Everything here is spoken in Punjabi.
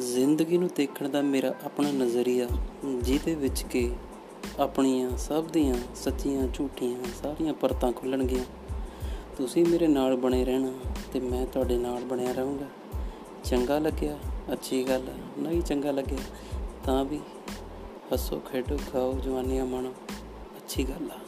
ਜ਼ਿੰਦਗੀ ਨੂੰ ਦੇਖਣ ਦਾ ਮੇਰਾ ਆਪਣਾ ਨਜ਼ਰੀਆ, ਜਿਹਦੇ ਵਿੱਚ ਕਿ ਆਪਣੀਆਂ ਸਭ ਦੀਆਂ ਸੱਚੀਆਂ, ਝੂਠੀਆਂ ਸਾਰੀਆਂ ਪਰਤਾਂ ਖੁੱਲਣਗੀਆਂ। ਤੁਸੀਂ ਮੇਰੇ ਨਾਲ ਬਣੇ ਰਹਿਣਾ ਤੇ ਮੈਂ ਤੁਹਾਡੇ ਨਾਲ ਬਣਿਆ ਰਹੂੰਗਾ। ਚੰਗਾ ਲੱਗਿਆ, ਅੱਛੀ ਗੱਲ ਨਹੀਂ ਚੰਗਾ ਲੱਗਿਆ, ਤਾਂ ਵੀ ਹੱਸੋ, ਖੇਡੋ, ਖਾਓ, ਜਵਾਨੀਆਂ ਮਾਣੋ। ਅੱਛੀ ਗੱਲ ਆ।